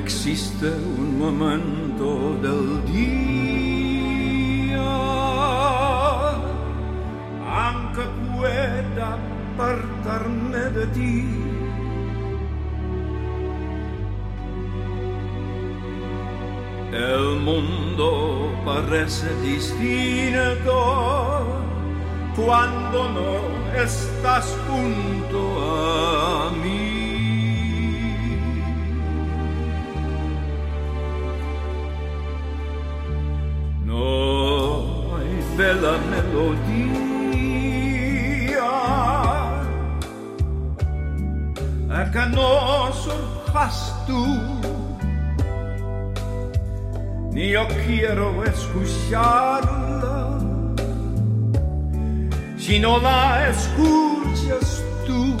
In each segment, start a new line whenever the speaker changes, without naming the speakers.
existe un momento del día, aunque pueda apartarme de ti. El mundo parece distinto cuando no estás junto a mí. Bella que no surjas tú ni yo quiero escucharla. Si no la escuchas tú.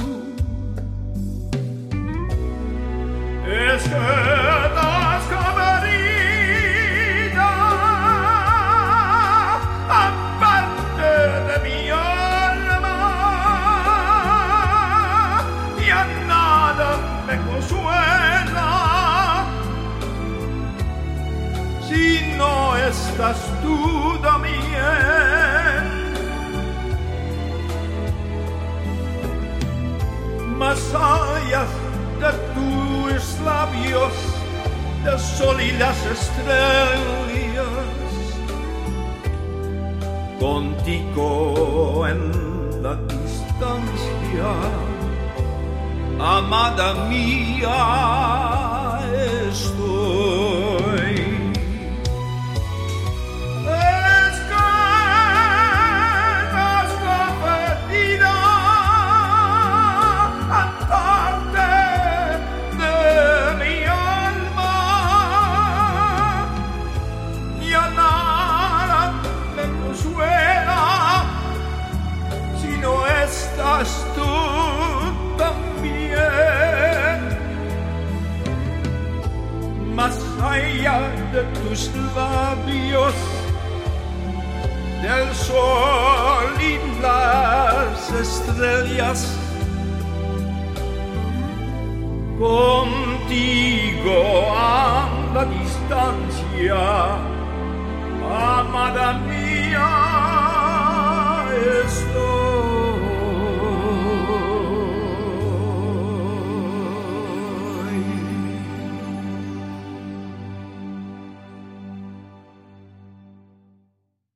Es que estás tú también. Más allá de tus labios, del sol y las estrellas, contigo en la distancia, amada mía, estoy. de tus labios del sol y las estrellas. Contigo a la distancia, amada mía, estoy.